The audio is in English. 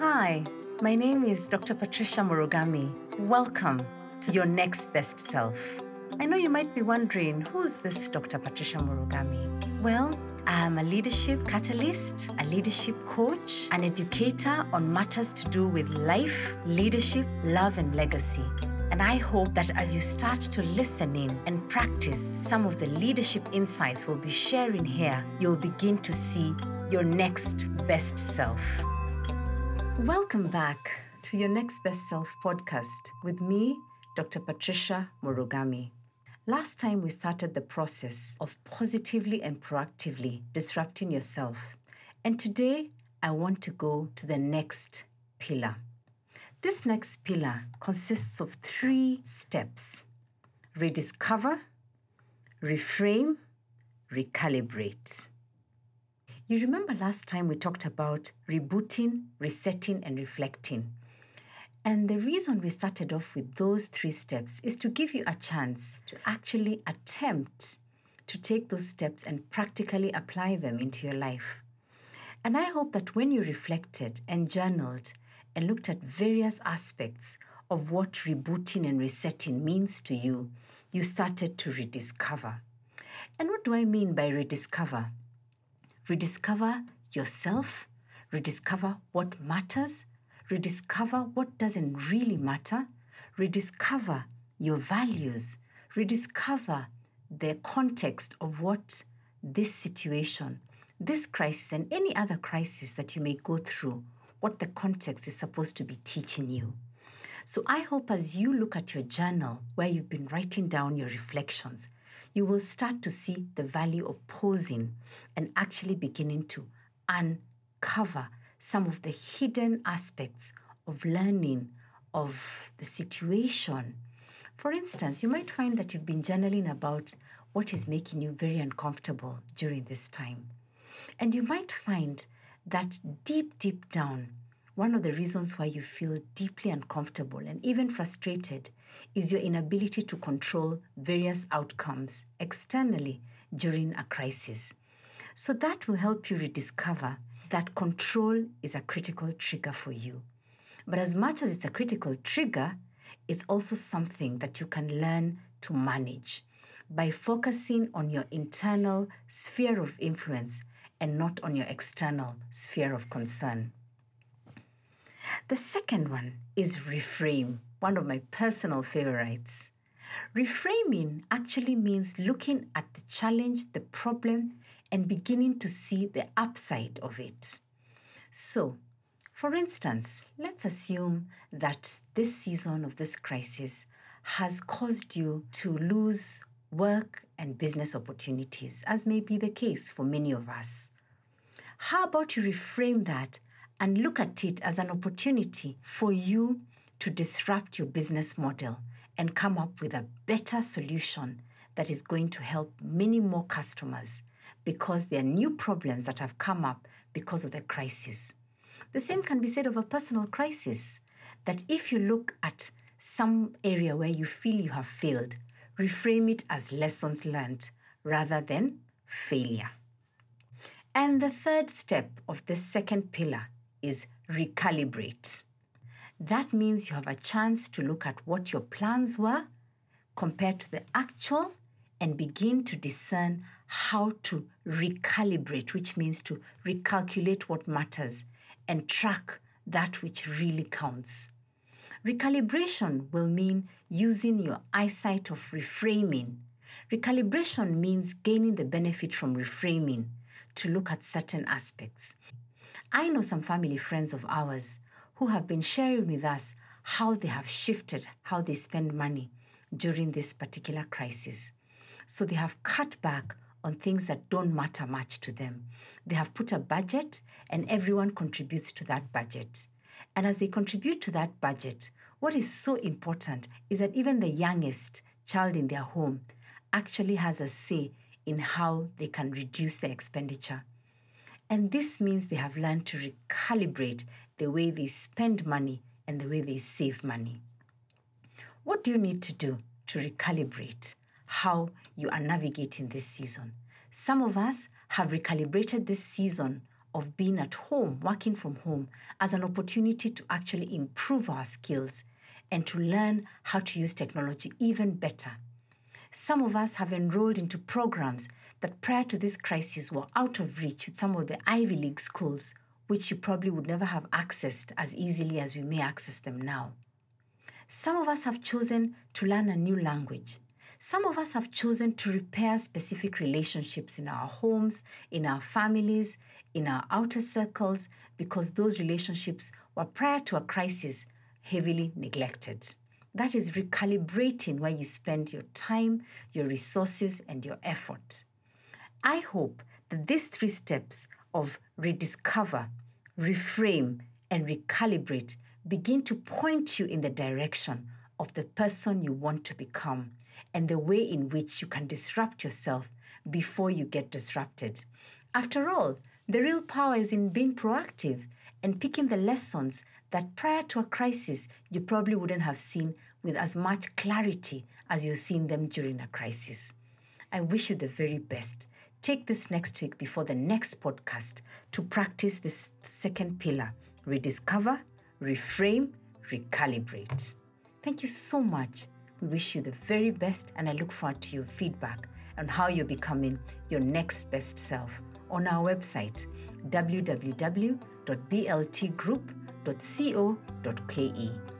Hi, my name is Dr. Patricia Murugami. Welcome to Your Next Best Self. I know you might be wondering who's this Dr. Patricia Murugami? Well, I'm a leadership catalyst, a leadership coach, an educator on matters to do with life, leadership, love, and legacy. And I hope that as you start to listen in and practice some of the leadership insights we'll be sharing here, you'll begin to see your next best self. Welcome back to your Next Best Self podcast with me, Dr. Patricia Murugami. Last time we started the process of positively and proactively disrupting yourself. And today I want to go to the next pillar. This next pillar consists of three steps rediscover, reframe, recalibrate. You remember last time we talked about rebooting, resetting, and reflecting. And the reason we started off with those three steps is to give you a chance to actually attempt to take those steps and practically apply them into your life. And I hope that when you reflected and journaled and looked at various aspects of what rebooting and resetting means to you, you started to rediscover. And what do I mean by rediscover? Rediscover yourself, rediscover what matters, rediscover what doesn't really matter, rediscover your values, rediscover the context of what this situation, this crisis, and any other crisis that you may go through, what the context is supposed to be teaching you. So I hope as you look at your journal where you've been writing down your reflections, you will start to see the value of pausing and actually beginning to uncover some of the hidden aspects of learning of the situation. For instance, you might find that you've been journaling about what is making you very uncomfortable during this time. And you might find that deep, deep down, one of the reasons why you feel deeply uncomfortable and even frustrated is your inability to control various outcomes externally during a crisis. So that will help you rediscover that control is a critical trigger for you. But as much as it's a critical trigger, it's also something that you can learn to manage by focusing on your internal sphere of influence and not on your external sphere of concern. The second one is reframe, one of my personal favorites. Reframing actually means looking at the challenge, the problem, and beginning to see the upside of it. So, for instance, let's assume that this season of this crisis has caused you to lose work and business opportunities, as may be the case for many of us. How about you reframe that and look at it as an opportunity for you to disrupt your business model and come up with a better solution that is going to help many more customers because there are new problems that have come up because of the crisis. The same can be said of a personal crisis that if you look at some area where you feel you have failed, reframe it as lessons learned rather than failure. And the third step of the second pillar is recalibrate. That means you have a chance to look at what your plans were compared to the actual and begin to discern how to recalibrate, which means to recalculate what matters and track that which really counts. Recalibration will mean using your eyesight of reframing. Recalibration means gaining the benefit from reframing to look at certain aspects. I know some family friends of ours who have been sharing with us how they have shifted how they spend money during this particular crisis. So they have cut back on things that don't matter much to them. They have put a budget and everyone contributes to that budget. And as they contribute to that budget, what is so important is that even the youngest child in their home actually has a say in how they can reduce their expenditure. And this means they have learned to recalibrate the way they spend money and the way they save money. What do you need to do to recalibrate how you are navigating this season? Some of us have recalibrated this season of being at home, working from home, as an opportunity to actually improve our skills and to learn how to use technology even better. Some of us have enrolled into programs that prior to this crisis were out of reach with some of the Ivy League schools, which you probably would never have accessed as easily as we may access them now. Some of us have chosen to learn a new language. Some of us have chosen to repair specific relationships in our homes, in our families, in our outer circles, because those relationships were prior to a crisis heavily neglected. That is recalibrating where you spend your time, your resources, and your effort. I hope that these three steps of rediscover, reframe, and recalibrate begin to point you in the direction of the person you want to become and the way in which you can disrupt yourself before you get disrupted. After all, the real power is in being proactive and picking the lessons that prior to a crisis you probably wouldn't have seen with as much clarity as you've seen them during a crisis. I wish you the very best. Take this next week before the next podcast to practice this second pillar rediscover, reframe, recalibrate. Thank you so much. We wish you the very best, and I look forward to your feedback on how you're becoming your next best self on our website www.bltgroup.co.ke.